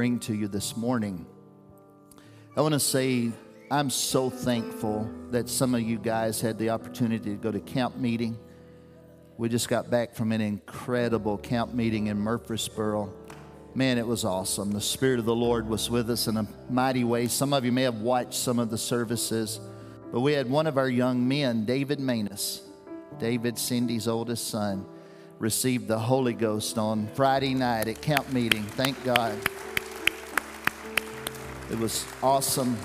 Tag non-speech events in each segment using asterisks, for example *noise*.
bring to you this morning. I want to say I'm so thankful that some of you guys had the opportunity to go to camp meeting. We just got back from an incredible camp meeting in Murfreesboro. Man, it was awesome. The Spirit of the Lord was with us in a mighty way. Some of you may have watched some of the services, but we had one of our young men, David Manus, David, Cindy's oldest son, received the Holy Ghost on Friday night at camp meeting. Thank God. It was awesome.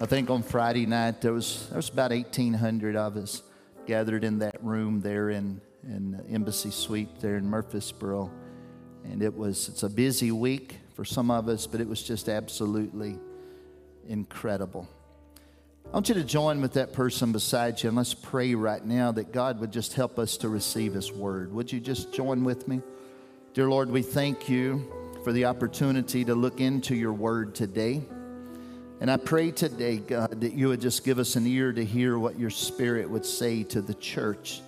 I think on Friday night there was there was about 1,800 of us gathered in that room there in in Embassy Suite there in Murfreesboro, and it was it's a busy week for some of us, but it was just absolutely incredible. I want you to join with that person beside you and let's pray right now that God would just help us to receive His word. Would you just join with me? Dear Lord, we thank you for the opportunity to look into your word today. And I pray today, God, that you would just give us an ear to hear what your spirit would say to the church.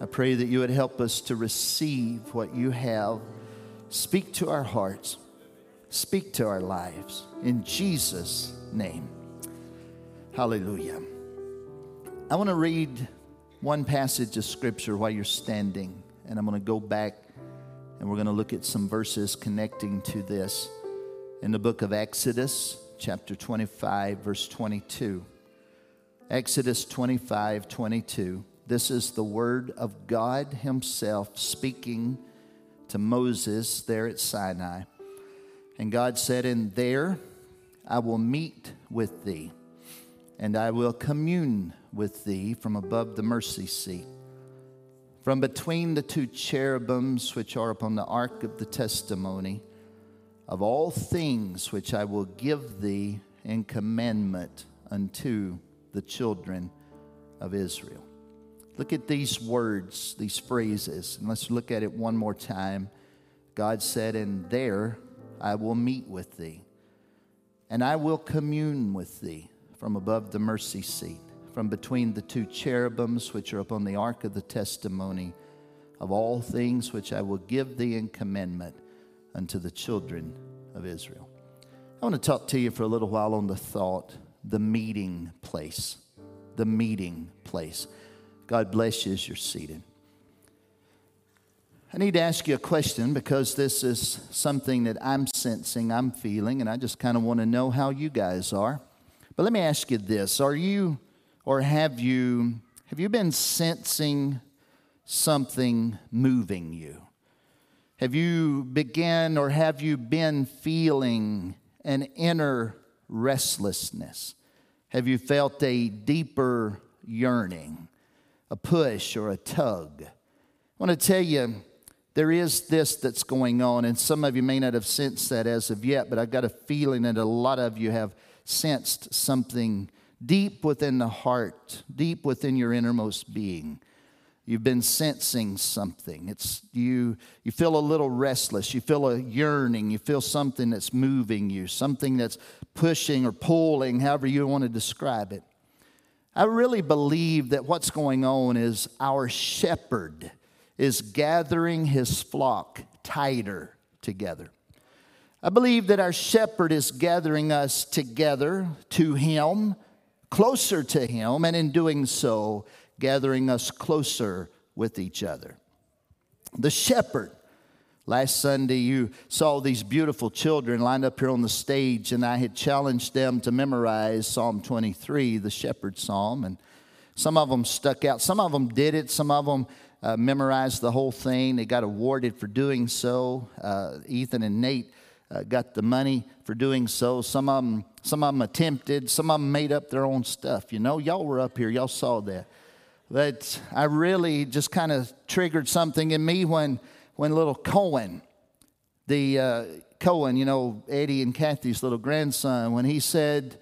I pray that you would help us to receive what you have. Speak to our hearts, speak to our lives. In Jesus' name. Hallelujah. I want to read one passage of scripture while you're standing, and I'm going to go back and we're going to look at some verses connecting to this in the book of Exodus, chapter 25, verse 22. Exodus 25, 22. This is the word of God Himself speaking to Moses there at Sinai. And God said, And there I will meet with thee, and I will commune with thee from above the mercy seat from between the two cherubims which are upon the ark of the testimony, of all things which I will give thee in commandment unto the children of Israel. Look at these words, these phrases, and let's look at it one more time. God said, And there I will meet with thee, and I will commune with thee from above the mercy seat from between the two cherubims which are upon the ark of the testimony of all things which I will give thee in commandment unto the children of Israel. I want to talk to you for a little while on the thought, the meeting place. The meeting place. God bless you as you're seated. I need to ask you a question because this is something that I'm sensing, I'm feeling, and I just kind of want to know how you guys are. But let me ask you this Are you or have you, have you been sensing something moving you? Have you begun or have you been feeling an inner restlessness? Have you felt a deeper yearning, a push or a tug? I want to tell you, there is this that's going on, and some of you may not have sensed that as of yet, but I've got a feeling that a lot of you have sensed something deep within the heart, deep within your innermost being. You've been sensing something. It's you you feel a little restless. You feel a yearning. You feel something that's moving you, something that's pushing or pulling, however you want to describe it. I really believe that what's going on is our shepherd is gathering his flock tighter together. I believe that our shepherd is gathering us together to him closer to Him, and in doing so, gathering us closer with each other. The shepherd. Last Sunday, you saw these beautiful children lined up here on the stage, and I had challenged them to memorize Psalm 23, the shepherd psalm. And some of them stuck out. Some of them did it. Some of them uh, memorized the whole thing. They got awarded for doing so. Uh, Ethan and Nate uh, got the money for doing so. Some of them, some of them attempted. Some of them made up their own stuff. You know, y'all were up here. Y'all saw that. But I really just kind of triggered something in me when, when little Cohen, the uh, Cohen, you know, Eddie and Kathy's little grandson, when he said,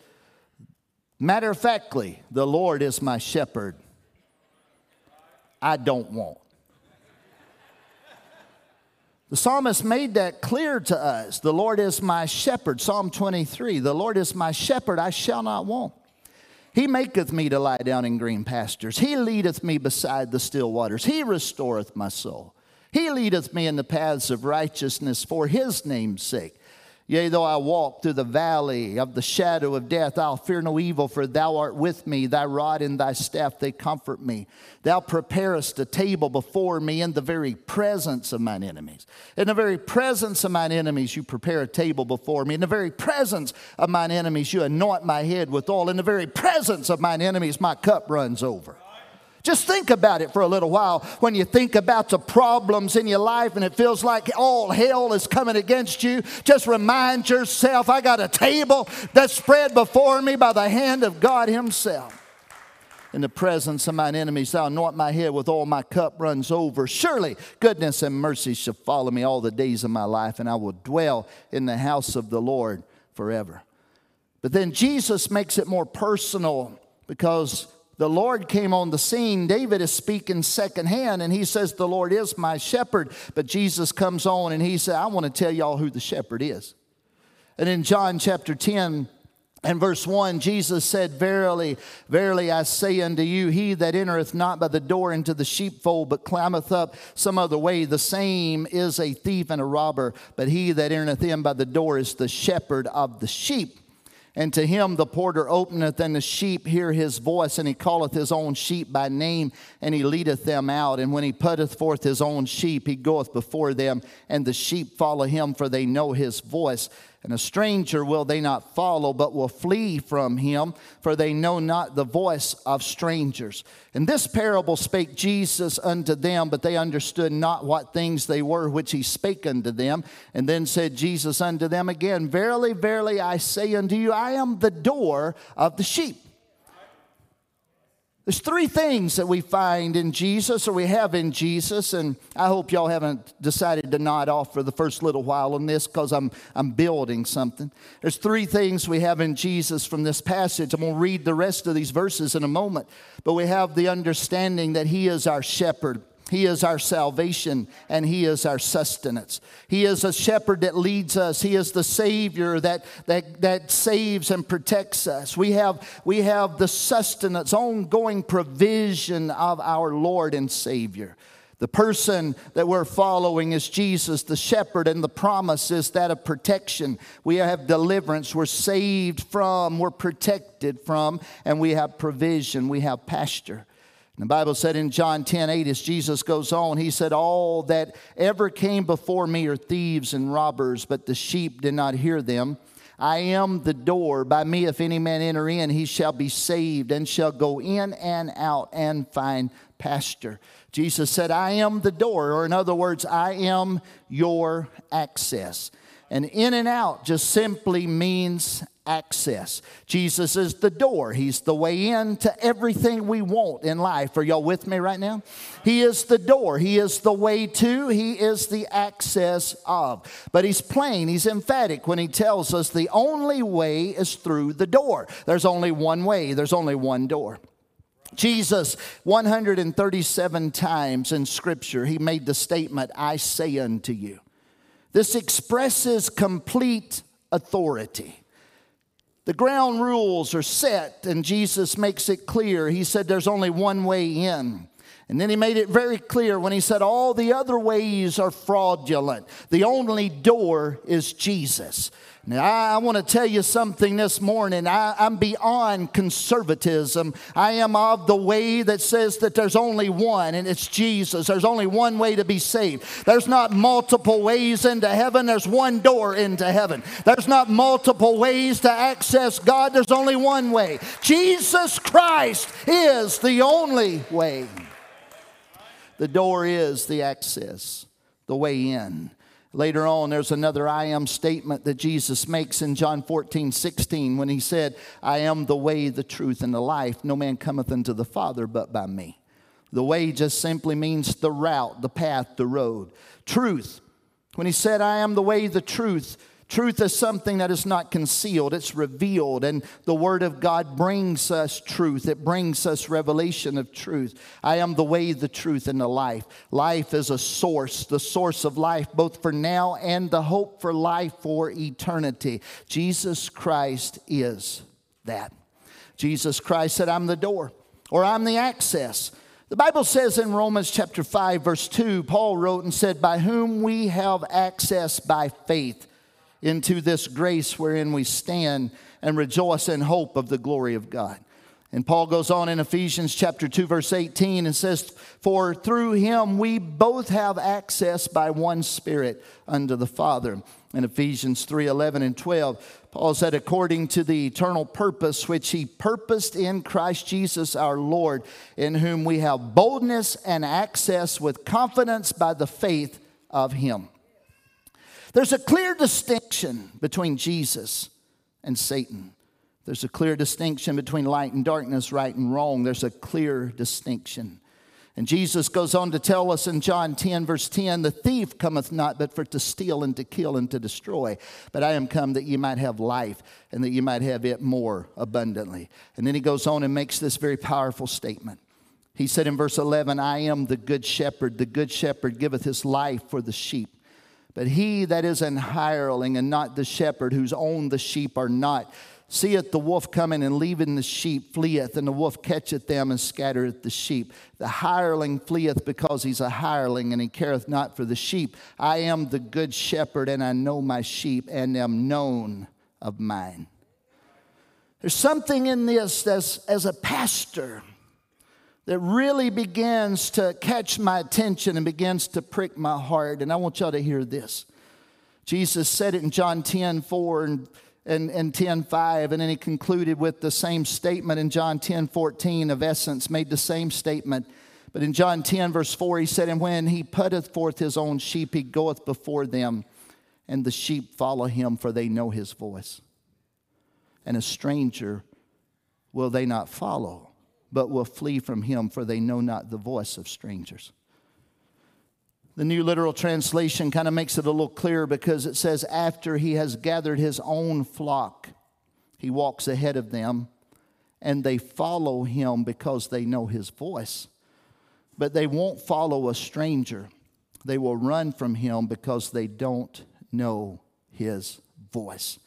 matter of factly, the Lord is my shepherd. I don't want. The psalmist made that clear to us. The Lord is my shepherd. Psalm 23 The Lord is my shepherd, I shall not want. He maketh me to lie down in green pastures. He leadeth me beside the still waters. He restoreth my soul. He leadeth me in the paths of righteousness for his name's sake. Yea, though I walk through the valley of the shadow of death, I'll fear no evil, for thou art with me. Thy rod and thy staff, they comfort me. Thou preparest a table before me in the very presence of mine enemies. In the very presence of mine enemies, you prepare a table before me. In the very presence of mine enemies, you anoint my head with oil. In the very presence of mine enemies, my cup runs over. Just think about it for a little while. When you think about the problems in your life and it feels like all hell is coming against you, just remind yourself I got a table that's spread before me by the hand of God Himself. In the presence of mine enemies, thou anoint my head with all my cup runs over. Surely goodness and mercy shall follow me all the days of my life, and I will dwell in the house of the Lord forever. But then Jesus makes it more personal because the Lord came on the scene. David is speaking secondhand and he says, The Lord is my shepherd. But Jesus comes on and he said, I want to tell y'all who the shepherd is. And in John chapter 10, and verse 1, Jesus said, Verily, verily, I say unto you, he that entereth not by the door into the sheepfold, but climbeth up some other way, the same is a thief and a robber. But he that entereth in by the door is the shepherd of the sheep. And to him the porter openeth, and the sheep hear his voice, and he calleth his own sheep by name, and he leadeth them out. And when he putteth forth his own sheep, he goeth before them, and the sheep follow him, for they know his voice. And a stranger will they not follow, but will flee from him, for they know not the voice of strangers. And this parable spake Jesus unto them, but they understood not what things they were which he spake unto them. And then said Jesus unto them again, Verily, verily, I say unto you, I am the door of the sheep. There's three things that we find in Jesus or we have in Jesus, and I hope y'all haven't decided to nod off for the first little while on this because I'm, I'm building something. There's three things we have in Jesus from this passage. I'm going to read the rest of these verses in a moment, but we have the understanding that He is our shepherd. He is our salvation and He is our sustenance. He is a shepherd that leads us. He is the Savior that, that, that saves and protects us. We have, we have the sustenance, ongoing provision of our Lord and Savior. The person that we're following is Jesus, the shepherd, and the promise is that of protection. We have deliverance, we're saved from, we're protected from, and we have provision, we have pasture. The Bible said in John 10 8, as Jesus goes on, he said, All that ever came before me are thieves and robbers, but the sheep did not hear them. I am the door. By me, if any man enter in, he shall be saved and shall go in and out and find pasture. Jesus said, I am the door, or in other words, I am your access. And in and out just simply means access. Jesus is the door. He's the way in to everything we want in life. Are y'all with me right now? He is the door. He is the way to. He is the access of. But he's plain, he's emphatic when he tells us the only way is through the door. There's only one way, there's only one door. Jesus, 137 times in Scripture, he made the statement, I say unto you. This expresses complete authority. The ground rules are set, and Jesus makes it clear. He said there's only one way in. And then he made it very clear when he said all the other ways are fraudulent. The only door is Jesus. Now, I, want to tell you something this morning. I, I'm beyond conservatism. I am of the way that says that there's only one, and it's Jesus. There's only one way to be saved. There's not multiple ways into heaven, there's one door into heaven. There's not multiple ways to access God, there's only one way. Jesus Christ is the only way. The door is the access, the way in. Later on, there's another I am statement that Jesus makes in John 14, 16, when he said, I am the way, the truth, and the life. No man cometh unto the Father but by me. The way just simply means the route, the path, the road. Truth. When he said, I am the way, the truth, Truth is something that is not concealed, it's revealed. And the Word of God brings us truth, it brings us revelation of truth. I am the way, the truth, and the life. Life is a source, the source of life, both for now and the hope for life for eternity. Jesus Christ is that. Jesus Christ said, I'm the door, or I'm the access. The Bible says in Romans chapter 5, verse 2, Paul wrote and said, By whom we have access by faith into this grace wherein we stand and rejoice in hope of the glory of God. And Paul goes on in Ephesians chapter 2 verse 18 and says for through him we both have access by one spirit unto the Father. In Ephesians 3 11 and 12, Paul said, according to the eternal purpose which he purposed in Christ Jesus our Lord, in whom we have boldness and access with confidence by the faith of him. There's a clear distinction between Jesus and Satan. There's a clear distinction between light and darkness, right and wrong. There's a clear distinction. And Jesus goes on to tell us in John 10, verse 10 the thief cometh not but for to steal and to kill and to destroy. But I am come that ye might have life and that ye might have it more abundantly. And then he goes on and makes this very powerful statement. He said in verse 11, I am the good shepherd. The good shepherd giveth his life for the sheep. But he that is an hireling and not the shepherd, whose own the sheep are not, seeth the wolf coming and leaving the sheep, fleeth, and the wolf catcheth them and scattereth the sheep. The hireling fleeth because he's a hireling and he careth not for the sheep. I am the good shepherd, and I know my sheep, and am known of mine. There's something in this as, as a pastor that really begins to catch my attention and begins to prick my heart. And I want y'all to hear this. Jesus said it in John 10 4 and and, and 10 5. And then he concluded with the same statement in John 10 14 of essence, made the same statement. But in John 10, verse 4, he said, And when he putteth forth his own sheep, he goeth before them, and the sheep follow him, for they know his voice. And a stranger will they not follow, but will flee from him, for they know not the voice of strangers. The New Living Translation kind of makes it a little clearer because it says, After he has gathered his own flock, he walks ahead of them, and they follow him because they know his voice. But they won't follow a stranger. They will run from him because they don't know his voice.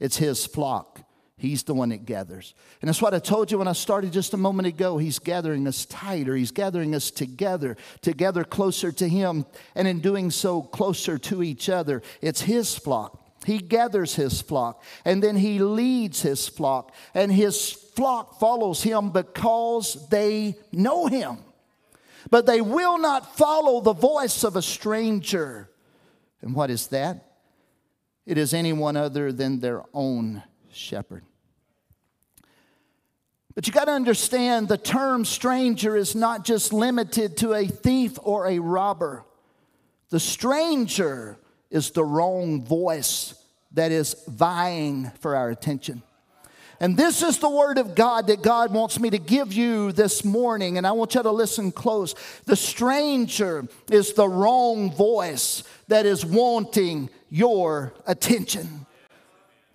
It's his flock. He's the one that gathers. And that's what I told you when I started just a moment ago. He's gathering us tighter, He's gathering us together, together closer to Him, and in doing so, closer to each other. It's His flock. He gathers His flock, and then He leads His flock, and His flock follows Him because they know Him. But they will not follow the voice of a stranger. And what is that? It is anyone other than their own shepherd. But you got to understand the term stranger is not just limited to a thief or a robber. The stranger is the wrong voice that is vying for our attention. And this is the word of God that God wants me to give you this morning, and I want you to listen close. The stranger is the wrong voice that is wanting your attention.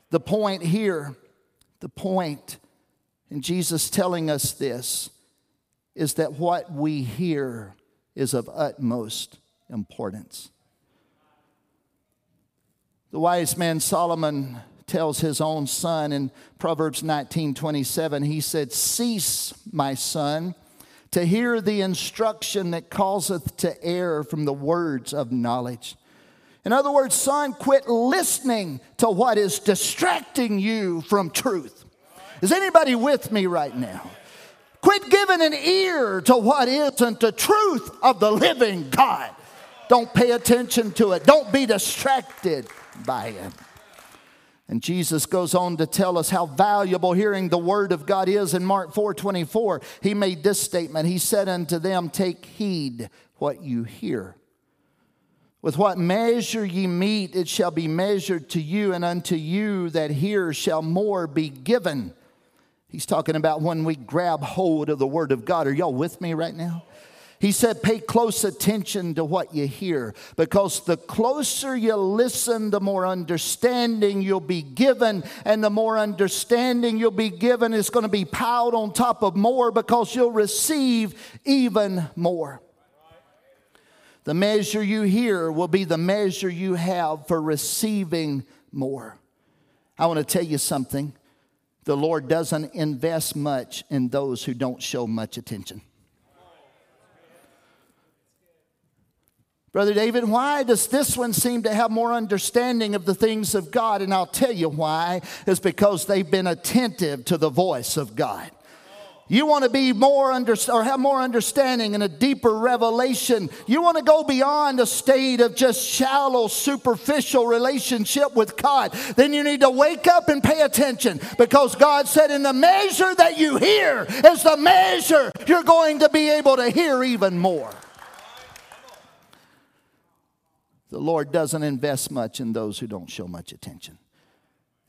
The point here, the point in Jesus telling us this is that what we hear is of utmost importance. The wise man Solomon tells his own son in Proverbs 19 27, he said, Cease, my son, to hear the instruction that causeth to err from the words of knowledge. In other words, son, quit listening to what is distracting you from truth. Is anybody with me right now? Quit giving an ear to what isn't the truth of the living God. Don't pay attention to it. Don't be distracted by it. And Jesus goes on to tell us how valuable hearing the word of God is in Mark 4 24. He made this statement. He said unto them, Take heed what you hear. With what measure ye meet, it shall be measured to you, and unto you that hear shall more be given. He's talking about when we grab hold of the Word of God. Are y'all with me right now? He said, pay close attention to what you hear because the closer you listen, the more understanding you'll be given. And the more understanding you'll be given is going to be piled on top of more because you'll receive even more. The measure you hear will be the measure you have for receiving more. I want to tell you something the Lord doesn't invest much in those who don't show much attention. Brother David, why does this one seem to have more understanding of the things of God? And I'll tell you why. Is because they've been attentive to the voice of God. You want to be more under, or have more understanding and a deeper revelation. You want to go beyond a state of just shallow, superficial relationship with God. Then you need to wake up and pay attention because God said, in the measure that you hear is the measure you're going to be able to hear even more. The Lord doesn't invest much in those who don't show much attention.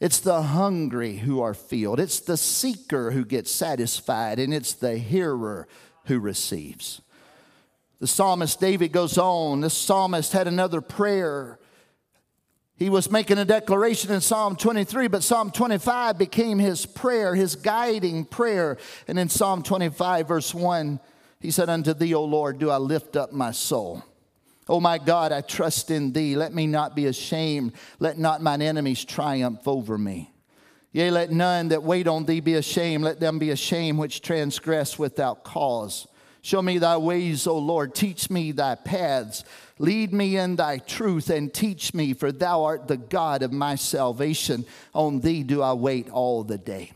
It's the hungry who are filled. It's the seeker who gets satisfied, and it's the hearer who receives. The psalmist David goes on. This psalmist had another prayer. He was making a declaration in Psalm 23, but Psalm 25 became his prayer, his guiding prayer. And in Psalm 25, verse 1, he said, Unto thee, O Lord, do I lift up my soul. Oh my God, I trust in thee. Let me not be ashamed. Let not mine enemies triumph over me. Yea, let none that wait on thee be ashamed. Let them be ashamed which transgress without cause. Show me thy ways, O Lord. Teach me thy paths. Lead me in thy truth and teach me, for thou art the God of my salvation. On thee do I wait all the day.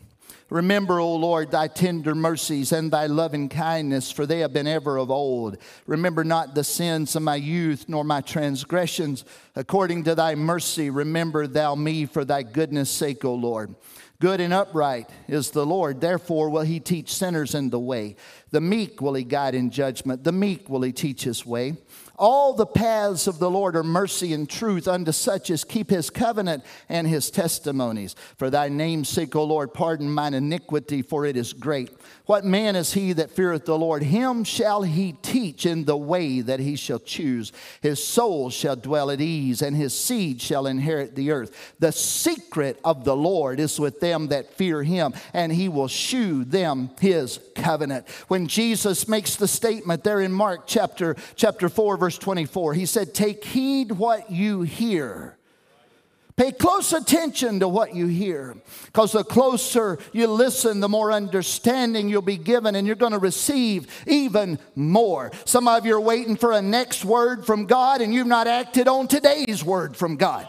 Remember, O Lord, thy tender mercies and thy loving kindness, for they have been ever of old. Remember not the sins of my youth, nor my transgressions. According to thy mercy, remember thou me for thy goodness' sake, O Lord. Good and upright is the Lord. Therefore will he teach sinners in the way. The meek will he guide in judgment. The meek will he teach his way. All the paths of the Lord are mercy and truth unto such as keep his covenant and his testimonies. For thy name's sake, O Lord, pardon mine iniquity, for it is great. What man is he that feareth the Lord? Him shall he teach in the way that he shall choose. His soul shall dwell at ease, and his seed shall inherit the earth. The secret of the Lord is with them that fear him, and he will shew them his covenant. When Jesus makes the statement there in Mark chapter, chapter 4, verse 24, he said, Take heed what you hear. Pay close attention to what you hear because the closer you listen, the more understanding you'll be given and you're going to receive even more. Some of you are waiting for a next word from God and you've not acted on today's word from God.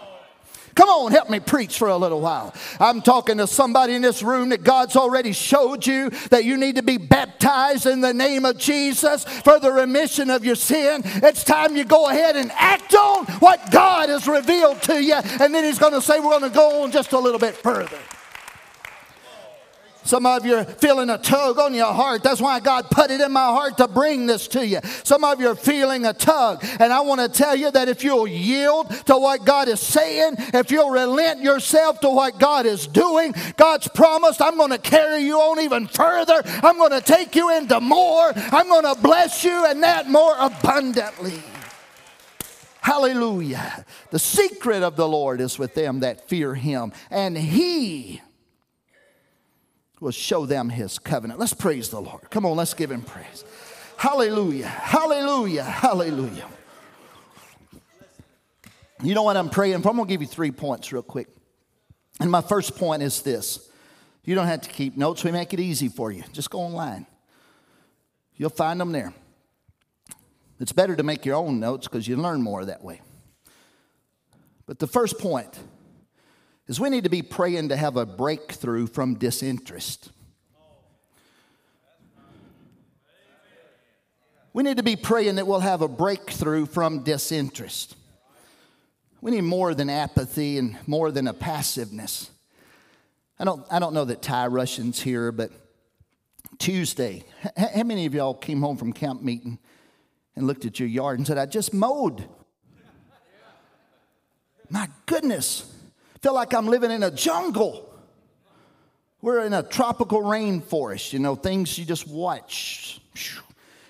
Come on, help me preach for a little while. I'm talking to somebody in this room that God's already showed you that you need to be baptized in the name of Jesus for the remission of your sin. It's time you go ahead and act on what God has revealed to you. And then He's going to say, We're going to go on just a little bit further. Some of you are feeling a tug on your heart. That's why God put it in my heart to bring this to you. Some of you are feeling a tug. And I want to tell you that if you'll yield to what God is saying, if you'll relent yourself to what God is doing, God's promised, I'm going to carry you on even further. I'm going to take you into more. I'm going to bless you and that more abundantly. Hallelujah. The secret of the Lord is with them that fear him, and he will show them his covenant. Let's praise the Lord. Come on, let's give him praise. Hallelujah. Hallelujah. Hallelujah. You know what I'm praying for? I'm going to give you three points real quick. And my first point is this you don't have to keep notes, we make it easy for you. Just go online, you'll find them there. It's better to make your own notes because you learn more that way. But the first point is we need to be praying to have a breakthrough from disinterest. We need to be praying that we'll have a breakthrough from disinterest. We need more than apathy and more than a passiveness. I don't, I don't know that Ty Russian's here, but Tuesday, how many of y'all came home from camp meeting and looked at your yard and said, I just mowed? My goodness feel like I'm living in a jungle. We're in a tropical rainforest, you know, things you just watch.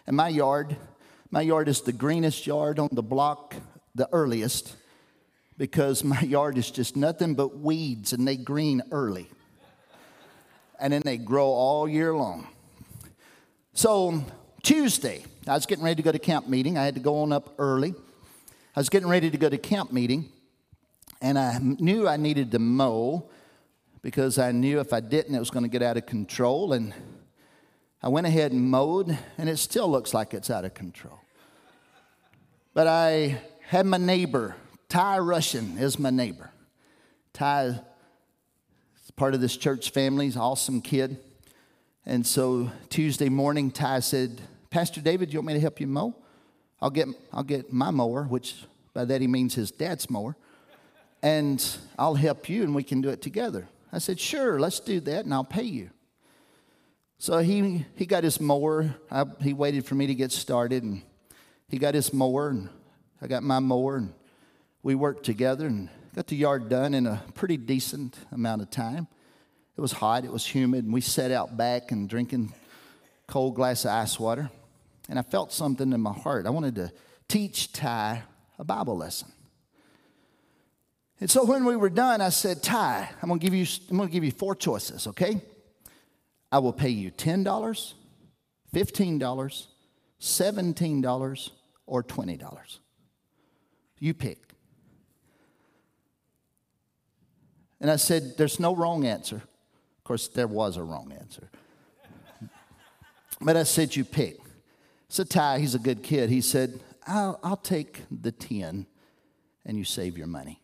And my yard, my yard is the greenest yard on the block, the earliest, because my *laughs* yard is just nothing but weeds and they green early. And then they grow all year long. So Tuesday, I was getting ready to go to camp meeting. I had to go on up early. I was getting ready to go to camp meeting and I knew I needed to mow because I knew if I didn't, it was going to get out of control. And I went ahead and mowed, and it still looks like it's out of control. But I had my neighbor, Ty Russian is my neighbor. Ty is part of this church family, he's an awesome kid. And so Tuesday morning, Ty said, Pastor David, you want me to help you mow? I'll get, I'll get my mower, which by that he means his dad's mower, and I'll help you and we can do it together. I said, Sure, let's do that and I'll pay you. So he, he got his mower. I, he waited for me to get started and he got his mower and I got my mower and we worked together and got the yard done in a pretty decent amount of time. It was hot, it was humid, and we sat out back and drinking cold glass of ice water. And I felt something in my heart. I wanted to teach Ty a Bible lesson. And so when we were done, I said, Ty, I'm gonna give you, I'm gonna give you four choices, okay? I will pay you $10, $15, $17, or $20. You pick. And I said, There's no wrong answer. Of course, there was a wrong answer. but I said, You pick. So Ty, he's a good kid. He said, I'll, I'll take the 10 and you save your money.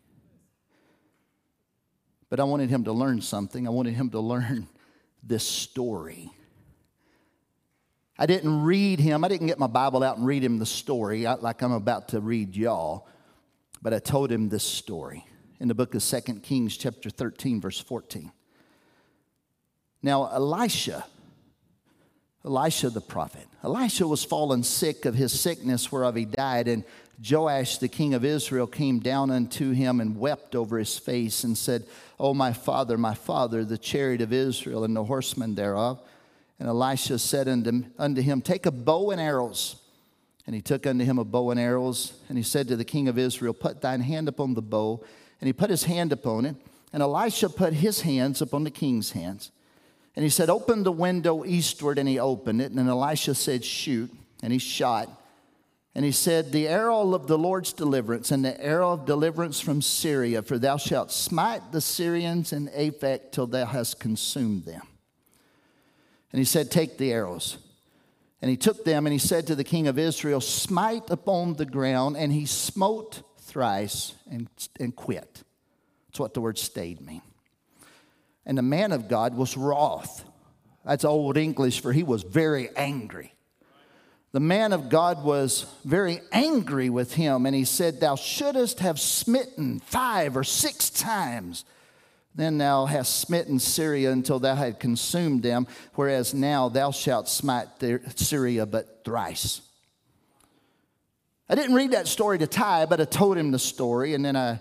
But I wanted him to learn something. I wanted him to learn *laughs* this story. I didn't read him, I didn't get my Bible out and read him the story like I'm about to read y'all, but I told him this story in the book of Second Kings, chapter 13, verse 14. Now, Elisha, Elisha the prophet, Elisha was fallen sick of his sickness whereof he died, and Joash, the king of Israel, came down unto him and wept over his face and said, O my father, my father, the chariot of Israel and the horsemen thereof. And Elisha said unto, unto him, Take a bow and arrows. And he took unto him a bow and arrows. And he said to the king of Israel, Put thine hand upon the bow. And he put his hand upon it. And Elisha put his hands upon the king's hands. And he said, Open the window eastward. And he opened it. And Elisha said, Shoot. And he shot. And he said, The arrow of the Lord's deliverance and the arrow of deliverance from Syria, for thou shalt smite the Syrians in Aphek till thou hast consumed them. And he said, Take the arrows. And he took them and he said to the king of Israel, Smite upon the ground. And he smote thrice and, and quit. That's what the word stayed mean. And the man of God was wroth. That's old English for he was very angry. The man of God was very angry with him, and he said, Thou shouldest have smitten five or six times then thou hast smitten Syria until thou had consumed them, whereas now thou shalt smite Syria but thrice. I didn't read that story to Ty, but I told him the story, and then I,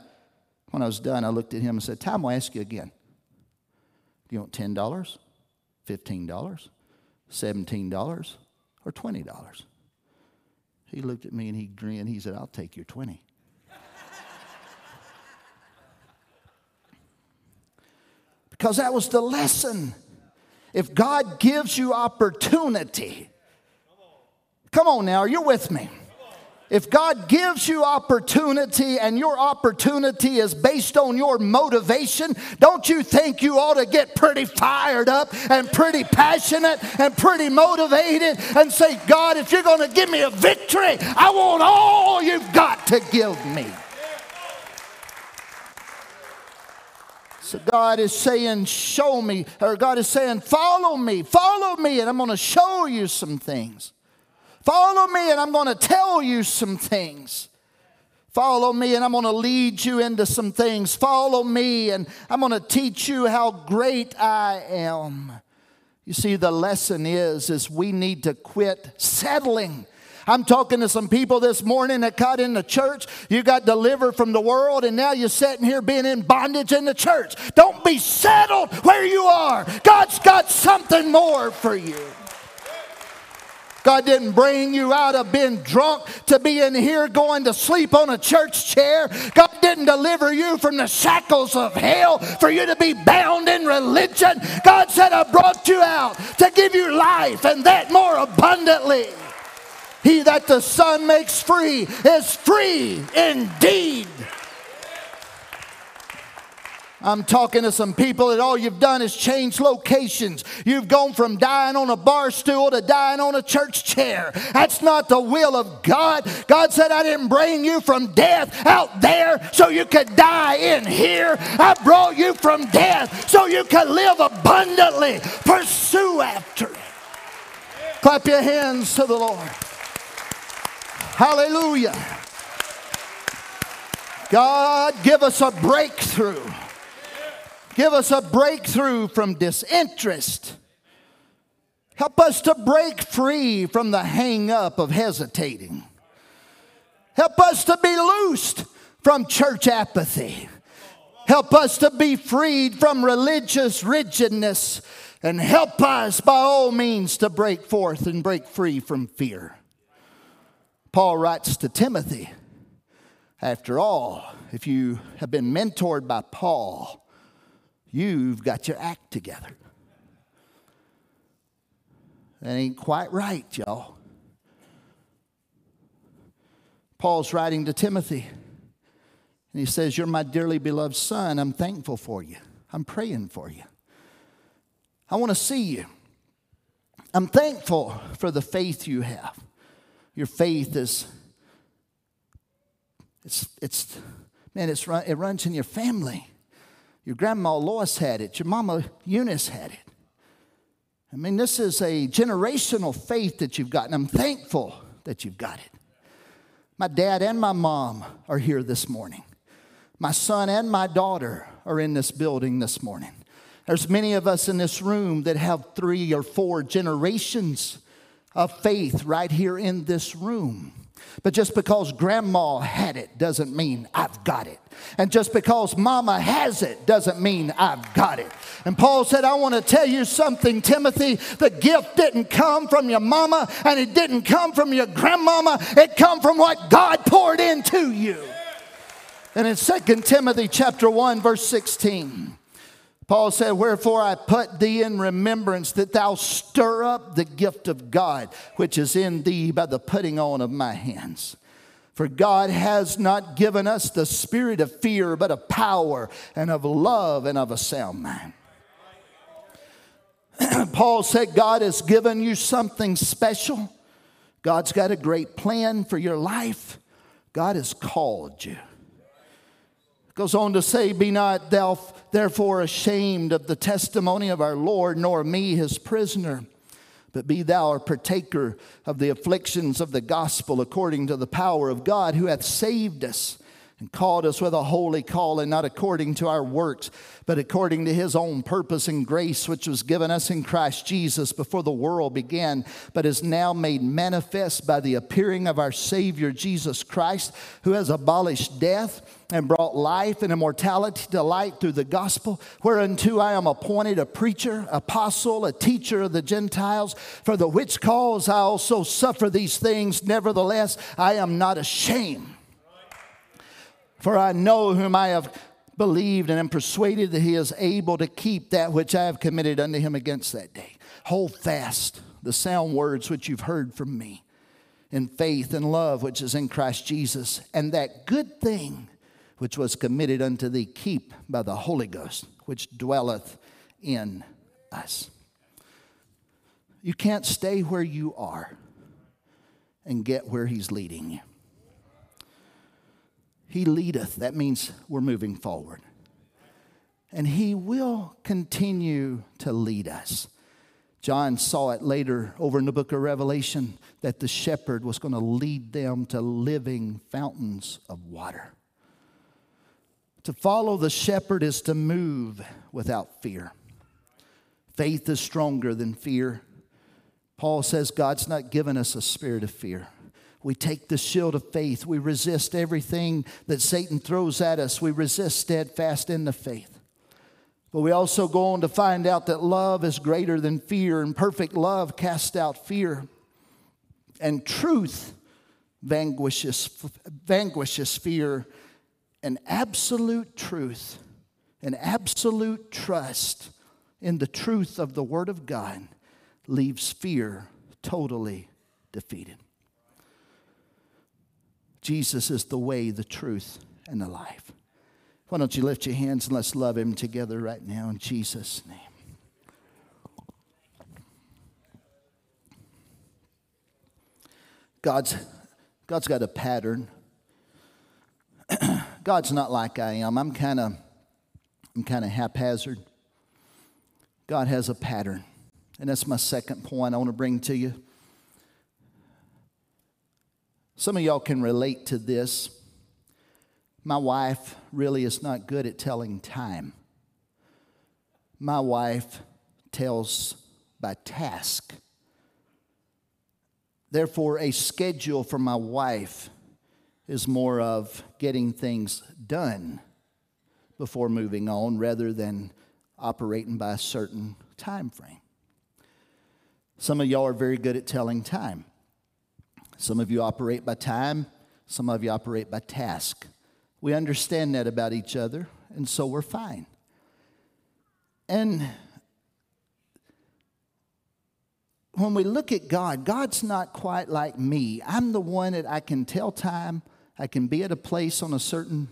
when I was done, I looked at him and said, Ty, I'm going to ask you again. Do you want $10, $15, $17, or $20? He looked at me and he grinned. He said, I'll take your 20. because that was the lesson. If God gives you opportunity, come on now, you're with me. If God gives you opportunity and your opportunity is based on your motivation, don't you think you ought to get pretty fired up and pretty passionate and pretty motivated and say, God, if you're going to give me a victory, I want all you've got to give me. So God is saying, Show me, or God is saying, Follow me, follow me, and I'm going to show you some things. Follow me, and I'm going to tell you some things. Follow me, and I'm going to lead you into some things. Follow me, and I'm going to teach you how great I am. You see, the lesson is, is we need to quit settling I'm talking to some people this morning that got in the church. You got delivered from the world, and now you're sitting here being in bondage in the church. Don't be settled where you are. God's got something more for you. God didn't bring you out of being drunk to be in here going to sleep on a church chair. God didn't deliver you from the shackles of hell for you to be bound in religion. God said, I brought you out to give you life and that more abundantly. He that the Son makes free is free indeed. I'm talking to some people that all you've done is change locations. You've gone from dying on a bar stool to dying on a church chair. That's not the will of God. God said, I didn't bring you from death out there so you could die in here. I brought you from death so you could live abundantly. Pursue after it. Clap your hands to the Lord. Hallelujah. God, give us a breakthrough. Give us a breakthrough from disinterest. Help us to break free from the hang up of hesitating. Help us to be loosed from church apathy. Help us to be freed from religious rigidness. And help us, by all means, to break forth and break free from fear. Paul writes to Timothy after all, if you have been mentored by Paul, you've got your act together. That ain't quite right, y'all. Paul's writing to Timothy, and he says, You're my dearly beloved son. I'm thankful for you. I'm praying for you. I want to see you. I'm thankful for the faith you have. Your faith is, it's, it's man, it's, it runs in your family. Your grandma Lois had it. Your mama Eunice had it. I mean, this is a generational faith that you've got, and I'm thankful that you've got it. My dad and my mom are here this morning. My son and my daughter are in this building this morning. There's many of us in this room that have three or four generations of faith right here in this room. But just because grandma had it doesn't mean I've got it. And just because mama has it doesn't mean I've got it. And Paul said, I want to tell you something, Timothy. The gift didn't come from your mama and it didn't come from your grandmama. It come from what God poured into you. And in 2 Timothy chapter 1, verse 16, Paul said, Wherefore I put thee in remembrance that thou stir up the gift of God, which is in thee by the putting on of my hands. For God has not given us the spirit of fear, but of power and of love and of a sound mind. *clears throat* Paul said, God has given you something special. God's got a great plan for your life. God has called you. Goes on to say, Be not thou therefore ashamed of the testimony of our Lord, nor me his prisoner. But be thou a partaker of the afflictions of the gospel according to the power of God who hath saved us and called us with a holy calling, not according to our works, but according to his own purpose and grace, which was given us in Christ Jesus before the world began, but is now made manifest by the appearing of our Savior Jesus Christ, who has abolished death and brought life and immortality to light through the gospel, whereunto I am appointed a preacher, apostle, a teacher of the Gentiles, for the which cause I also suffer these things. Nevertheless, I am not ashamed for I know whom I have believed and am persuaded that he is able to keep that which I have committed unto him against that day. Hold fast the sound words which you've heard from me in faith and love which is in Christ Jesus, and that good thing which was committed unto thee, keep by the Holy Ghost which dwelleth in us. You can't stay where you are and get where he's leading you. He leadeth. That means we're moving forward. And He will continue to lead us. John saw it later over in the book of Revelation that the shepherd was going to lead them to living fountains of water. To follow the shepherd is to move without fear. Faith is stronger than fear. Paul says God's not given us a spirit of fear we take the shield of faith. We resist everything that Satan throws at us. We resist steadfast in the faith. But we also go on to find out that love is greater than fear, and perfect love casts out fear. And truth vanquishes, vanquishes fear, and absolute truth, and absolute trust in the truth of the Word of God leaves fear totally defeated. Jesus is the way, the truth, and the life. Why don't you lift your hands and let's love Him together right now in Jesus' name. God's, God's got a pattern. *clears throat* God's not like I am. I'm kind of I'm kind of haphazard. God has a pattern. And that's my second point I want to bring to you. Some of y'all can relate to this. My wife really is not good at telling time. My wife tells by task. Therefore, a schedule for my wife is more of getting things done before moving on rather than operating by a certain time frame. Some of y'all are very good at telling time. Some of you operate by time, some of you operate by task. We understand that about each other, and so we're fine. And when we look at God, God's not quite like me. I'm the one that I can tell time, I can be at a place on a certain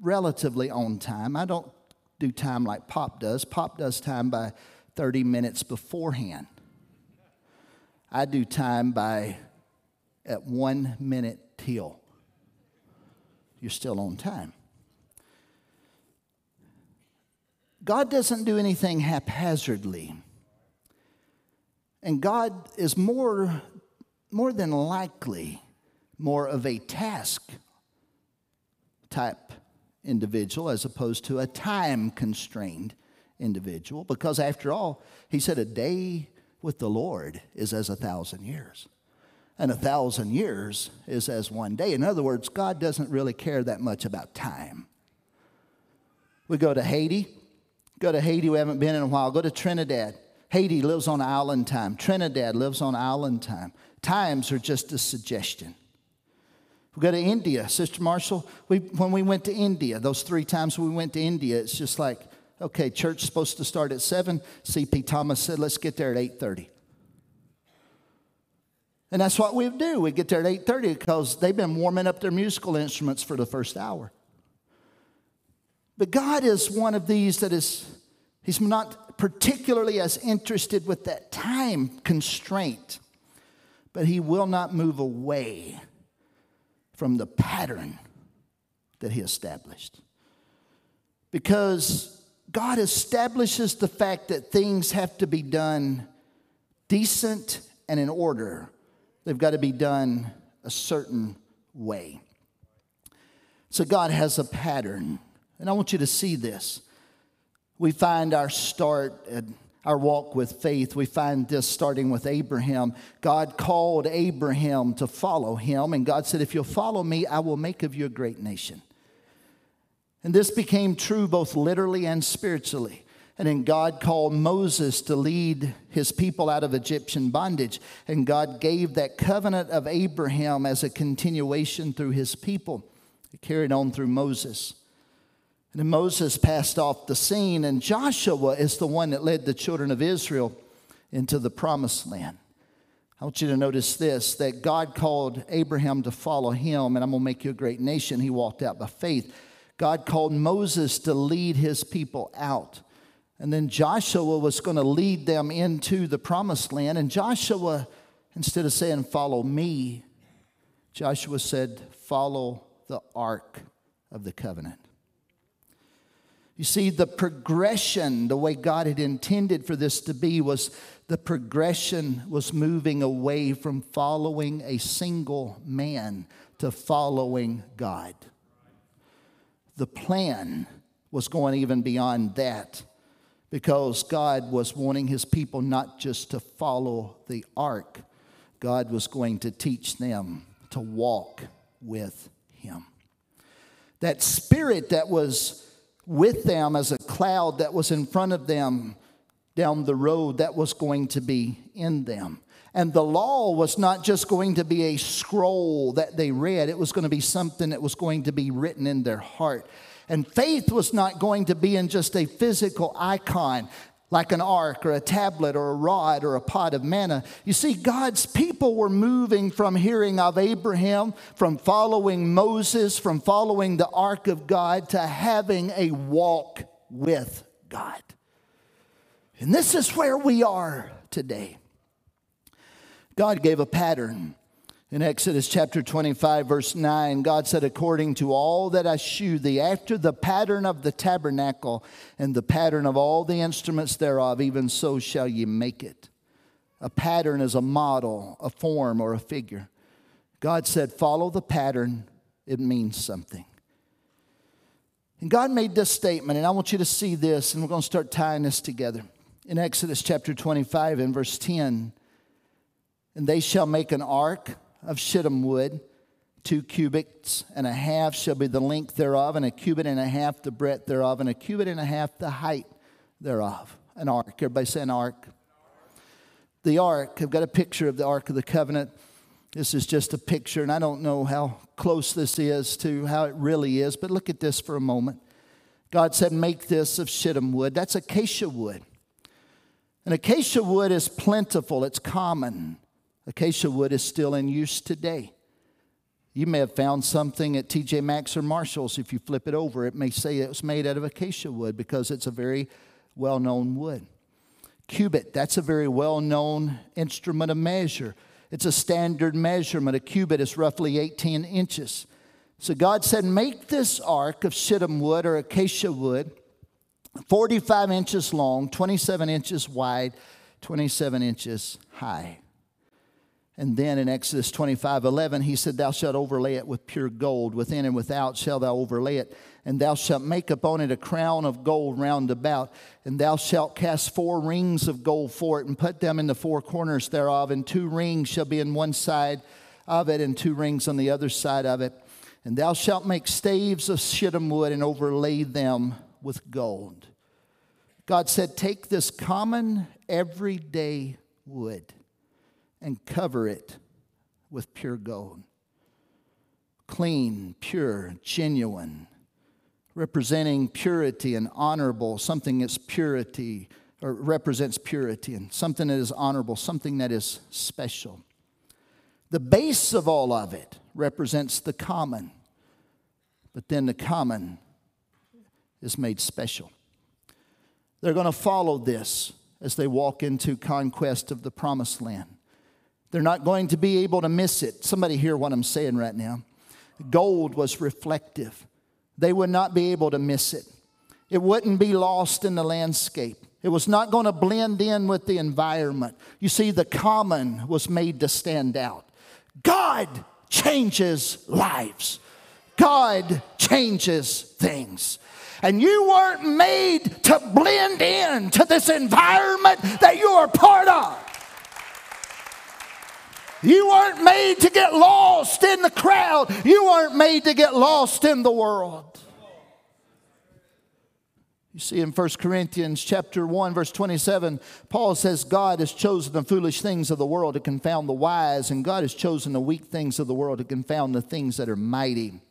relatively on time. I don't do time like Pop does. Pop does time by 30 minutes beforehand. I do time by at one minute till you're still on time. God doesn't do anything haphazardly. And God is more, more than likely more of a task type individual as opposed to a time constrained individual. Because after all, he said, a day with the Lord is as a thousand years and a thousand years is as one day. In other words, God doesn't really care that much about time. We go to Haiti. Go to Haiti, we haven't been in a while. Go to Trinidad. Haiti lives on island time. Trinidad lives on island time. Times are just a suggestion. We go to India. Sister Marshall, we, when we went to India, those three times we went to India, it's just like, okay, church supposed to start at 7. CP Thomas said, let's get there at 8.30. And that's what we do. We get there at 8:30 because they've been warming up their musical instruments for the first hour. But God is one of these that is, He's not particularly as interested with that time constraint, but He will not move away from the pattern that He established. Because God establishes the fact that things have to be done decent and in order They've got to be done a certain way. So God has a pattern. And I want you to see this. We find our start and our walk with faith. We find this starting with Abraham. God called Abraham to follow him, and God said, If you'll follow me, I will make of you a great nation. And this became true both literally and spiritually. And then God called Moses to lead his people out of Egyptian bondage. And God gave that covenant of Abraham as a continuation through his people. It carried on through Moses. And then Moses passed off the scene, and Joshua is the one that led the children of Israel into the promised land. I want you to notice this that God called Abraham to follow him, and I'm going to make you a great nation. He walked out by faith. God called Moses to lead his people out. And then Joshua was going to lead them into the promised land. And Joshua, instead of saying, Follow me, Joshua said, Follow the ark of the covenant. You see, the progression, the way God had intended for this to be, was the progression was moving away from following a single man to following God. The plan was going even beyond that because God was wanting his people not just to follow the ark, God was going to teach them to walk with him. That spirit that was with them as a cloud that was in front of them down the road, that was going to be in them. And the law was not just going to be a scroll that they read, it was going to be something that was going to be written in their heart. And faith was not going to be in just a physical icon. like an ark or a tablet or a rod or a pot of manna. You see, God's people were moving from hearing of Abraham, from following Moses, from following the ark of God to having a walk with God. And this is where we are today. God gave a pattern in Exodus chapter 25, verse 9, God said, According to all that I shew thee, after the pattern of the tabernacle and the pattern of all the instruments thereof, even so shall ye make it. A pattern is a model, a form, or a figure. God said, Follow the pattern, it means something. And God made this statement, and I want you to see this, and we're going to start tying this together. In Exodus chapter 25, in verse 10, and they shall make an ark of shittim wood. Two cubits and a half shall be the length thereof, and a cubit and a half the breadth thereof, and a cubit and a half the height thereof. An ark. Everybody say an ark. The ark, I've got a picture of the Ark of the Covenant. This is just a picture, and I don't know how close this is to how it really is, but look at this for a moment. God said, Make this of shittim wood. That's acacia wood. And acacia wood is plentiful, it's common. Acacia wood is still in use today. You may have found something at TJ Maxx or Marshall's. If you flip it over, it may say it was made out of acacia wood because it's a very well known wood. Cubit, that's a very well known instrument of measure. It's a standard measurement. A cubit is roughly 18 inches. So God said, Make this ark of shittim wood or acacia wood, 45 inches long, 27 inches wide, 27 inches high. And then in Exodus 25 11, he said, Thou shalt overlay it with pure gold. Within and without shalt thou overlay it. And thou shalt make upon it a crown of gold round about. And thou shalt cast four rings of gold for it, and put them in the four corners thereof. And two rings shall be in one side of it, and two rings on the other side of it. And thou shalt make staves of shittim wood, and overlay them with gold. God said, Take this common, everyday wood and cover it with pure gold. Clean, pure, genuine, representing purity and honorable, something that's purity or represents purity and something that is honorable, something that is special. The base of all of it represents the common, but then the common is made special. They're going to follow this as they walk into conquest of the promised land. They're not going to be able to miss it. Somebody hear what I'm saying right now. Gold was reflective. They would not be able to miss it. It wouldn't be lost in the landscape. It was not going to blend in with the environment. You see, the common was made to stand out. God changes lives, God changes things. And you weren't made to blend in to this environment that you are part of. You weren't made to get lost in the crowd. You weren't made to get lost in the world. You see in 1 Corinthians chapter 1 verse 27, Paul says God has chosen the foolish things of the world to confound the wise and God has chosen the weak things of the world to confound the things that are mighty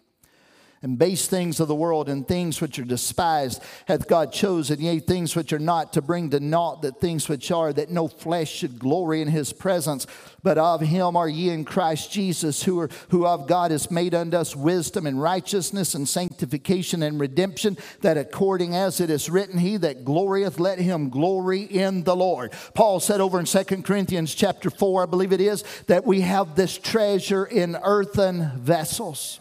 and base things of the world and things which are despised hath God chosen, yea, things which are not, to bring to naught that things which are, that no flesh should glory in his presence. But of him are ye in Christ Jesus, who, are, who of God is made unto us wisdom and righteousness and sanctification and redemption, that according as it is written, he that glorieth, let him glory in the Lord. Paul said over in 2 Corinthians chapter 4, I believe it is, that we have this treasure in earthen vessels.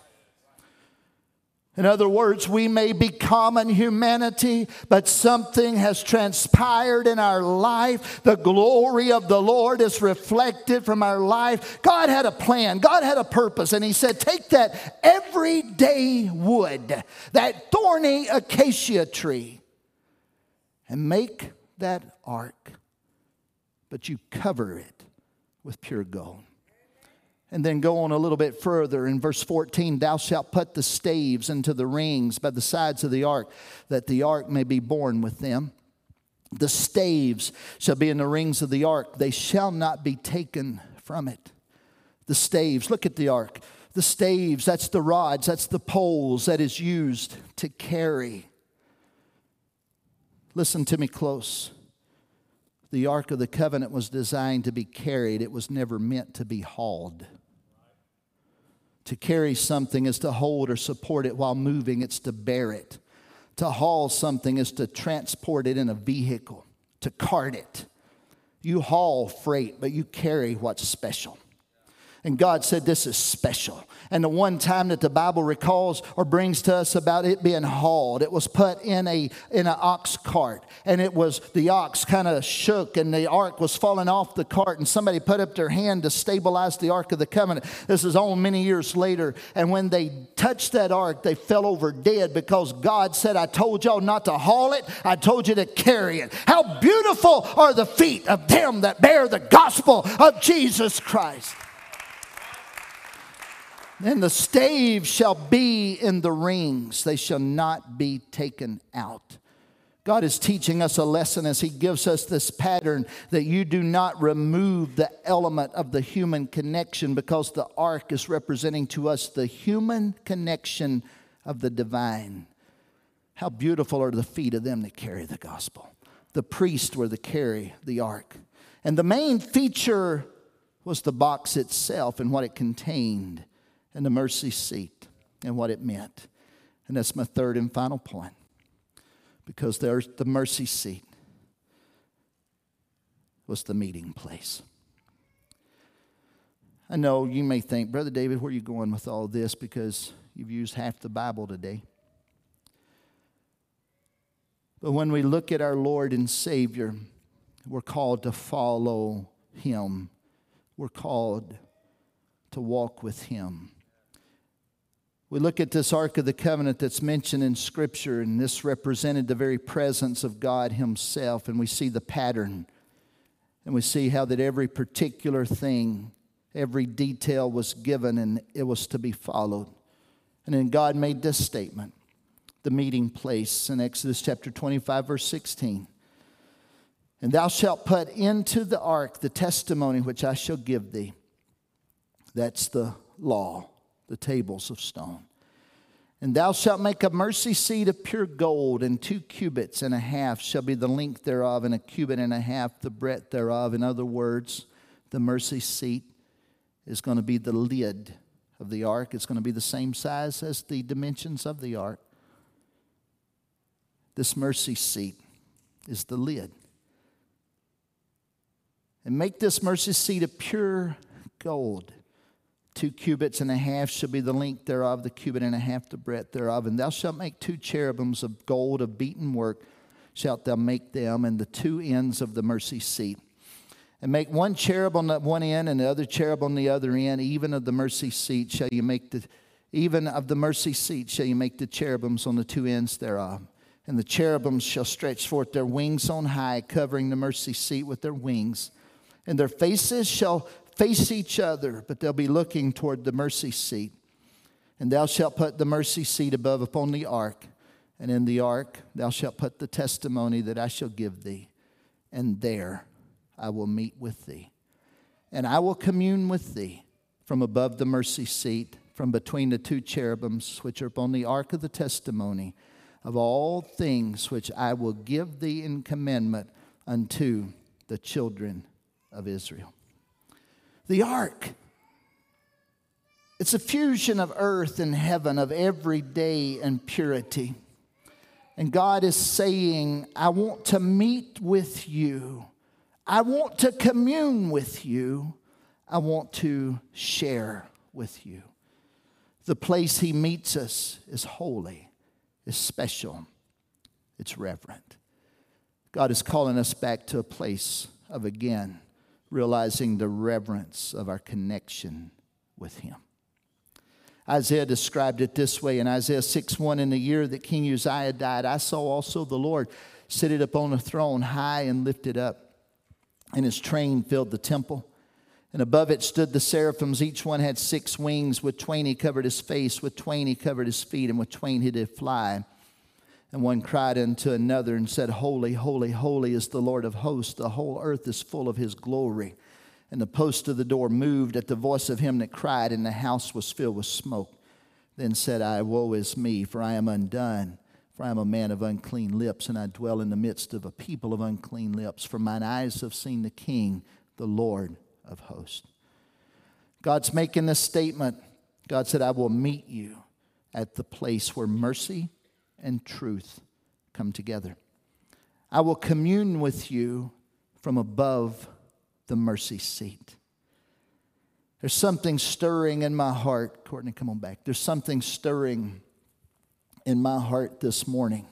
In other words, we may be common humanity, but something has transpired in our life. The glory of the Lord is reflected from our life. God had a plan, God had a purpose, and He said, Take that everyday wood, that thorny acacia tree, and make that ark, but you cover it with pure gold. And then go on a little bit further in verse 14 Thou shalt put the staves into the rings by the sides of the ark, that the ark may be borne with them. The staves shall be in the rings of the ark, they shall not be taken from it. The staves, look at the ark. The staves, that's the rods, that's the poles that is used to carry. Listen to me close. The Ark of the Covenant was designed to be carried, it was never meant to be hauled. To carry something is to hold or support it while moving, it's to bear it. To haul something is to transport it in a vehicle, to cart it. You haul freight, but you carry what's special. And God said, This is special. And the one time that the Bible recalls or brings to us about it being hauled, it was put in a in an ox cart. And it was the ox kind of shook and the ark was falling off the cart. And somebody put up their hand to stabilize the Ark of the Covenant. This is all many years later. And when they touched that ark, they fell over dead because God said, I told y'all not to haul it, I told you to carry it. How beautiful are the feet of them that bear the gospel of Jesus Christ. And the staves shall be in the rings, they shall not be taken out. God is teaching us a lesson as He gives us this pattern that you do not remove the element of the human connection because the ark is representing to us the human connection of the divine. How beautiful are the feet of them that carry the gospel. The priests were to carry the ark. And the main feature was the box itself and what it contained and the mercy seat and what it meant. And that's my third and final point. Because there's the mercy seat was the meeting place. I know you may think, Brother David, where are you going with all this? Because you've used half the Bible today. But when we look at our Lord and Savior, we're called to follow Him. We're called to walk with Him. We look at this Ark of the Covenant that's mentioned in Scripture, and this represented the very presence of God Himself, and we see the pattern. And we see how that every particular thing, every detail was given and it was to be followed. And then God made this statement the meeting place in Exodus chapter 25, verse 16. And thou shalt put into the ark the testimony which I shall give thee. That's the law the tables of stone. And thou shalt make a mercy seat of pure gold, and two cubits and a half shall be the length thereof, and a cubit and a half the breadth thereof. In other words, the mercy seat is going to be the lid of the ark. It's going to be the same size as the dimensions of the ark. This mercy seat is the lid. And make this mercy seat of pure gold. Two cubits and a half shall be the length thereof, the cubit and a half the breadth thereof. And thou shalt make two cherubims of gold of beaten work, shalt thou make them, and the two ends of the mercy seat. And make one cherub on the one end and the other cherub on the other end, even of the mercy seat shall you make the even of the mercy seat shall you make the cherubims on the two ends thereof. And the cherubims shall stretch forth their wings on high, covering the mercy seat with their wings. And their faces shall face each other, but they'll be looking toward the mercy seat. And thou shalt put the mercy seat above upon the ark, and in the ark thou shalt put the testimony that I shall give thee, and there I will meet with thee. And I will commune with thee from above the mercy seat, from between the two cherubims which are upon the ark of the testimony, of all things which I will give thee in commandment unto the children of Israel the ark. It's a fusion of earth and heaven, of everyday and purity. And God is saying, I want to meet with you. I want to commune with you. I want to share with you. The place He meets us is holy, is special, it's reverent. God is calling us back to a place of again realizing the reverence of our connection with Him. Isaiah described it this way in Isaiah 6 1 In the year that King Uzziah died, I saw also the Lord seated upon a throne, high and lifted up, and his train filled the temple. And above it stood the seraphims. Each one had six wings. With twain he covered his face, with twain he covered his feet, and with twain he did fly. And one cried unto another and said, Holy, holy, holy is the Lord of hosts. The whole earth is full of his glory. And the post of the door moved at the voice of him that cried, and the house was filled with smoke. Then said I, Woe is me, for I am undone For I am a man of unclean lips, and I dwell in the midst of a people of unclean lips. For mine eyes have seen the King, the Lord of hosts. God's making this statement. God said, I will meet you at the place where mercy and truth come together. I will commune with you from above the mercy seat. There's something stirring in my heart. Courtney, come on back. There's something stirring in my heart this morning.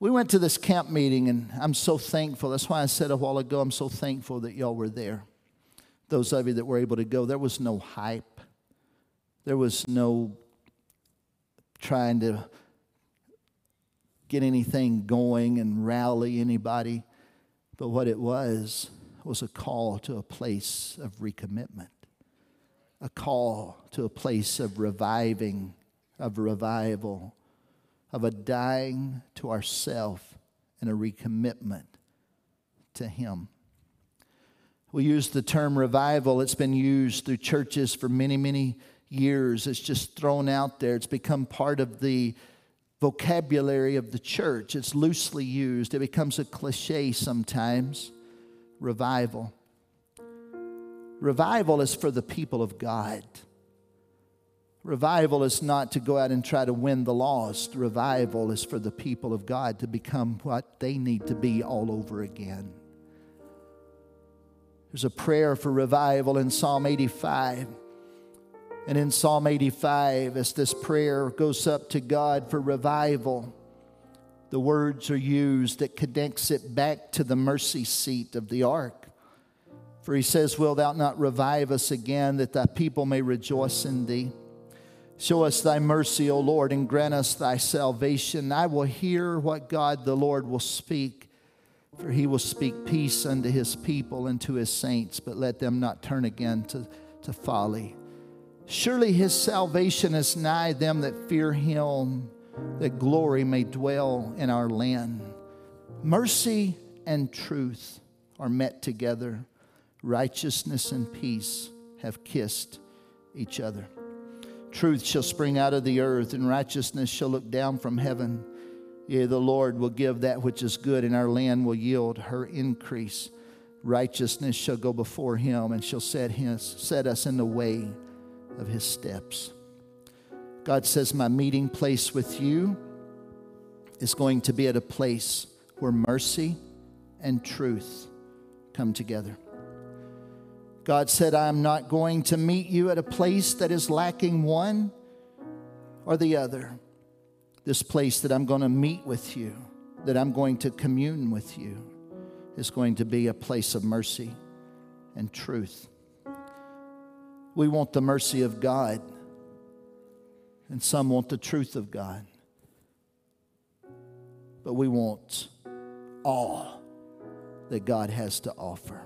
We went to this camp meeting, and I'm so thankful. That's why I said a while ago, I'm so thankful that y'all were there. Those of you that were able to go, there was no hype, there was no trying to get anything going and rally anybody. But what it was, was a call to a place of recommitment, a call to a place of reviving, of revival, of a dying to ourself and a recommitment to Him. We use the term revival, it's been used through churches for many, many years. It's just thrown out there, it's become part of the vocabulary of the church. It's loosely used, it becomes a cliche sometimes. Revival. Revival is for the people of God. Revival is not to go out and try to win the lost. Revival is for the people of God to become what they need to be all over again. There's a prayer for revival in Psalm 85. And in Psalm 85, as this prayer goes up to God for revival, the words are used that connects it back to the mercy seat of the ark. For he says, Will thou not revive us again, that thy people may rejoice in thee? Show us thy mercy, O Lord, and grant us thy salvation. I will hear what God the Lord will speak, for he will speak peace unto his people and to his saints, but let them not turn again to, to folly. Surely his salvation is nigh them that fear him, that glory may dwell in our land. Mercy and truth are met together, righteousness and peace have kissed each other. Truth shall spring out of the earth, and righteousness shall look down from heaven. Yea, the Lord will give that which is good, and our land will yield her increase. Righteousness shall go before him, and shall set, his, set us in the way of his steps. God says, My meeting place with you is going to be at a place where mercy and truth come together. God said, I am not going to meet you at a place that is lacking one or the other. This place that I'm going to meet with you, that I'm going to commune with you, is going to be a place of mercy and truth. We want the mercy of God, and some want the truth of God. But we want all that God has to offer.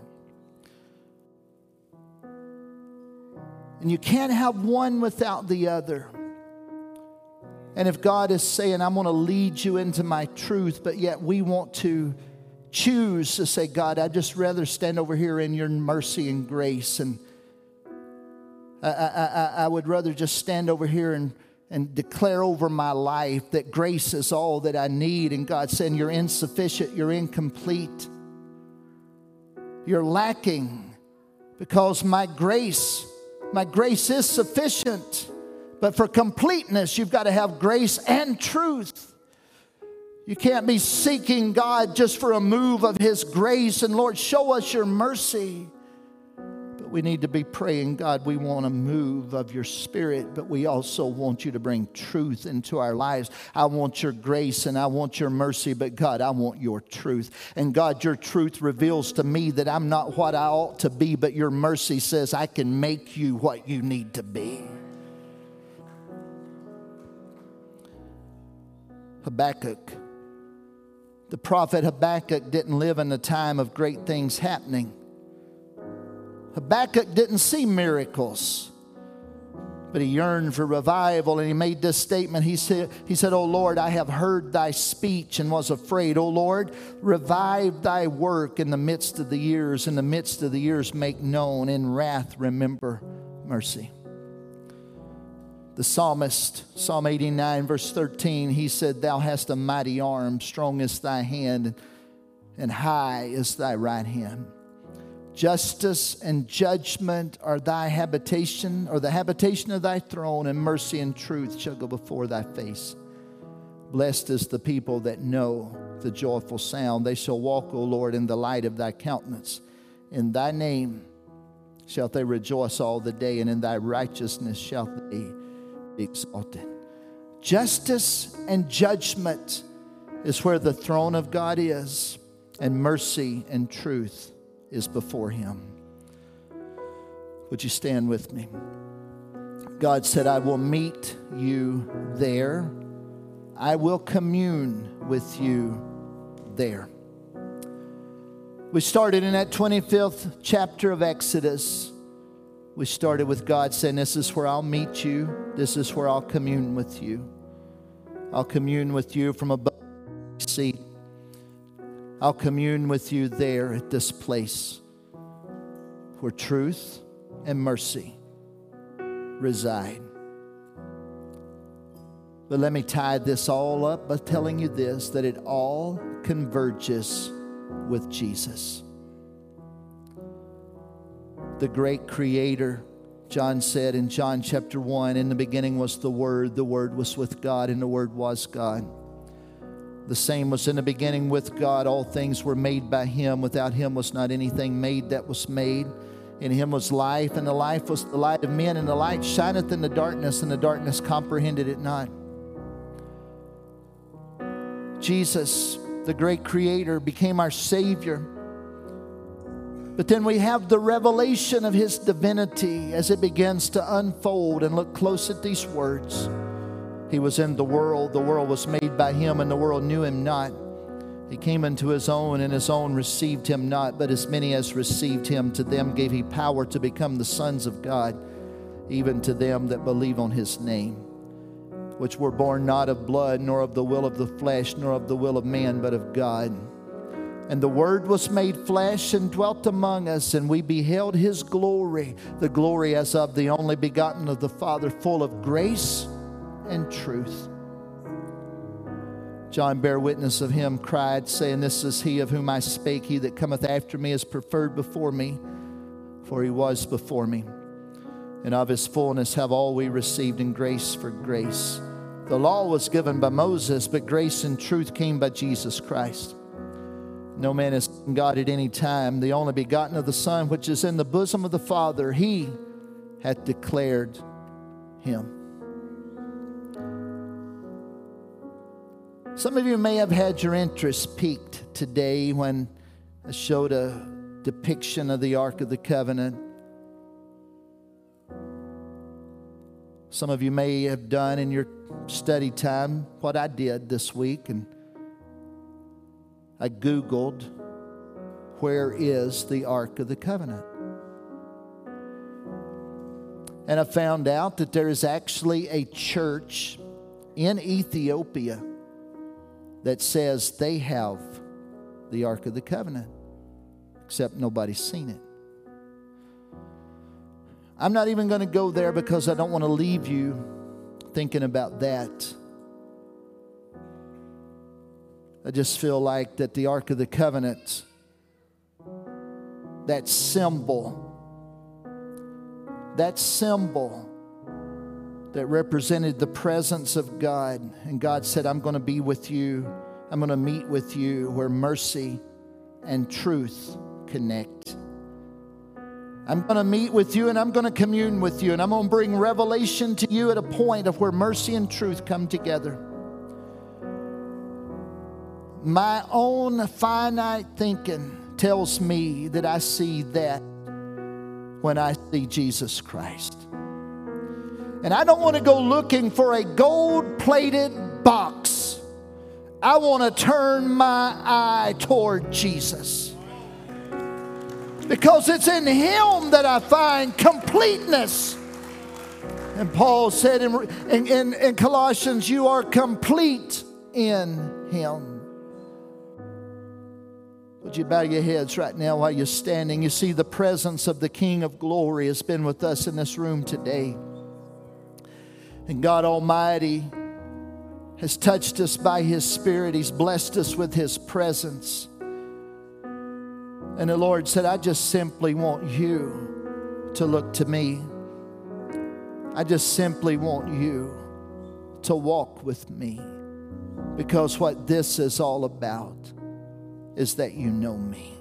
And you can't have one without the other. And if God is saying, I'm going to lead you into my truth, but yet we want to choose to say, God, I'd just rather stand over here in your mercy and grace and I, I, I would rather just stand over here and, and declare over my life that grace is all that I need. And God saying, You're insufficient, you're incomplete, you're lacking because my grace, my grace is sufficient. But for completeness, you've got to have grace and truth. You can't be seeking God just for a move of His grace and Lord, show us your mercy we need to be praying, God, we want a move of your spirit, but we also want you to bring truth into our lives. I want your grace and I want your mercy, but God, I want your truth. And God, your truth reveals to me that I'm not what I ought to be, but your mercy says I can make you what you need to be. Habakkuk. The prophet Habakkuk didn't live in a time of great things happening. Habakkuk didn't see miracles, but he yearned for revival and he made this statement. He said, he said, Oh Lord, I have heard thy speech and was afraid. Oh Lord, revive thy work in the midst of the years. In the midst of the years, make known. In wrath, remember mercy. The psalmist, Psalm 89, verse 13, he said, Thou hast a mighty arm, strong is thy hand, and high is thy right hand. Justice and judgment are thy habitation, or the habitation of thy throne, and mercy and truth shall go before thy face. Blessed is the people that know the joyful sound. They shall walk, O Lord, in the light of thy countenance. In thy name shalt they rejoice all the day, and in thy righteousness shalt they be exalted. Justice and judgment is where the throne of God is, and mercy and truth is before him. Would you stand with me? God said, I will meet you there. I will commune with you there. We started in that 25th chapter of Exodus. We started with God saying, This is where I'll meet you, this is where I'll commune with you. I'll commune with you from above seat. I'll commune with you there at this place where truth and mercy reside. But let me tie this all up by telling you this that it all converges with Jesus. The great creator, John said in John chapter 1 In the beginning was the Word, the Word was with God, and the Word was God. The same was in the beginning with God. All things were made by Him. Without Him was not anything made that was made. In Him was life, and the life was the light of men, and the light shineth in the darkness, and the darkness comprehended it not. Jesus, the great creator, became our Savior. But then we have the revelation of His divinity as it begins to unfold and look close at these words. He was in the world, the world was made by Him, and the world knew Him not. He came into His own, and His own received Him not. But as many as received Him, to them gave He power to become the sons of God, even to them that believe on His name which were born not of blood, nor of the will of the flesh, nor of the will of man, but of God. And the Word was made flesh and dwelt among us, and we beheld His glory, the glory as of the only begotten of the Father, full of grace and truth. John bare witness of him, cried, saying, This is he of whom I spake. He that cometh after me is preferred before me, for he was before me. And of his fullness have all we received in grace for grace. The law was given by Moses, but grace and truth came by Jesus Christ. No man has seen God at any time. The only begotten of the Son, which is in the bosom of the Father, he hath declared him. Some of you may have had your interest piqued today when I showed a depiction of the Ark of the Covenant. Some of you may have done in your study time what I did this week, and I Googled, Where is the Ark of the Covenant? And I found out that there is actually a church in Ethiopia that says they have the Ark of the Covenant, except nobody's seen it. I'm not even going to go there because I don't want to leave you thinking about that. I just feel like that the Ark of the Covenant, that symbol, that symbol that represented the presence of God, and God said, I'm going to be with you, I'm going to meet with you where mercy and truth connect. I'm going to meet with you and I'm going to commune with you and I'm going to bring revelation to you at a point of where mercy and truth come together. My own finite thinking tells me that I see that when I see Jesus Christ. And I don't want to go looking for a gold plated box. I want to turn my eye toward Jesus because it's in Him that I find completeness. And Paul said in, in, in, Colossians, You are complete in Him. Would you bow your heads right now while you're standing? You see, the presence of the King of glory has been with us in this room today. And God Almighty has touched us by His Spirit. He's blessed us with His presence. And the Lord said, I just simply want you to look to me. I just simply want you to walk with me. Because what this is all about is that you know me.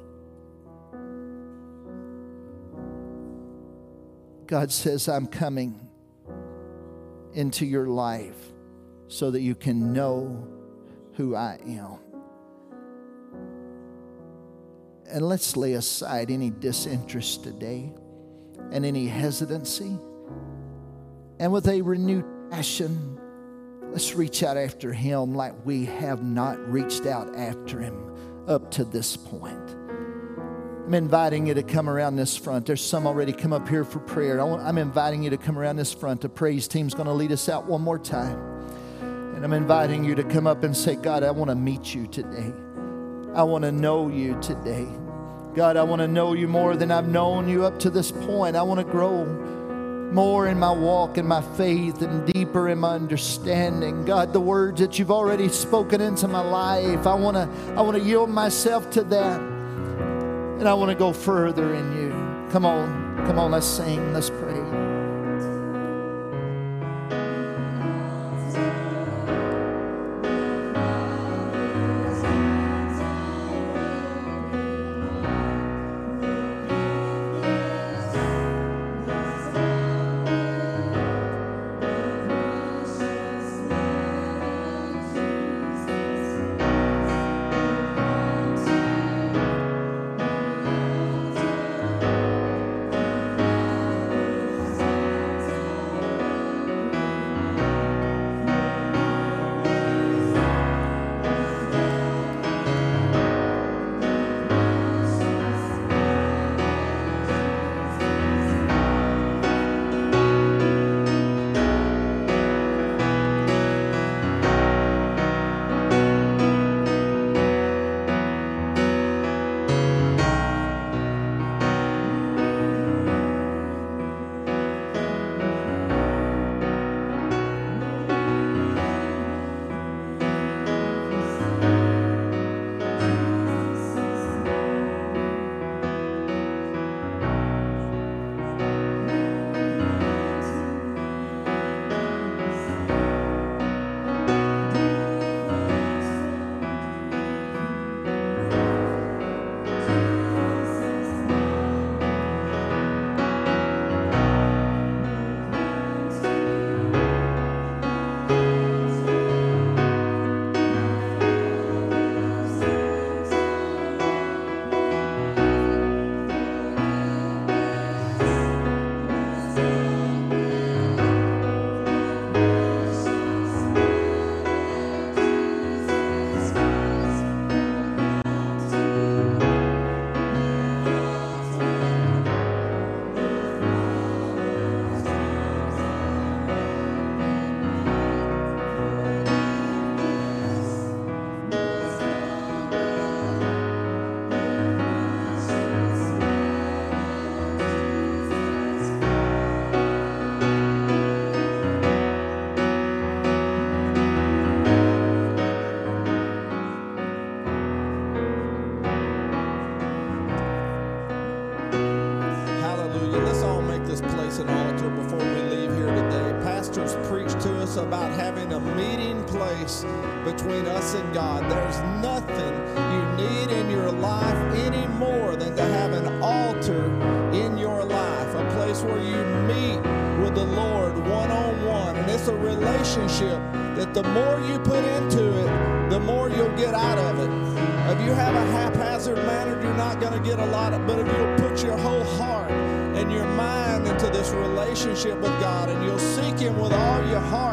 God says, I'm coming into your life so that you can know who I am. And let's lay aside any disinterest today and any hesitancy. And with a renewed passion, let's reach out after Him like we have not reached out after Him up to this point. I'm inviting you to come around this front. There's some already come up here for prayer. I'm inviting you to come around this front. The praise team's going to lead us out one more time. And I'm inviting you to come up and say, God, I want to meet you today. I want to know you today. God, I want to know you more than I've known you up to this point. I want to grow more in my walk and my faith and deeper in my understanding. God, the words that you've already spoken into my life, I want to I want to yield myself to that. And I want to go further in you. Come on. Come on, let's sing. Let's pray. Between us and God. There's nothing you need in your life any more than to have an altar in your life, a place where you meet with the Lord one on one. And it's a relationship that the more you put into it, the more you'll get out of it. If you have a haphazard manner, you're not going to get a lot of, but if you'll put your whole heart and your mind into this relationship with God and you'll seek Him with all your heart,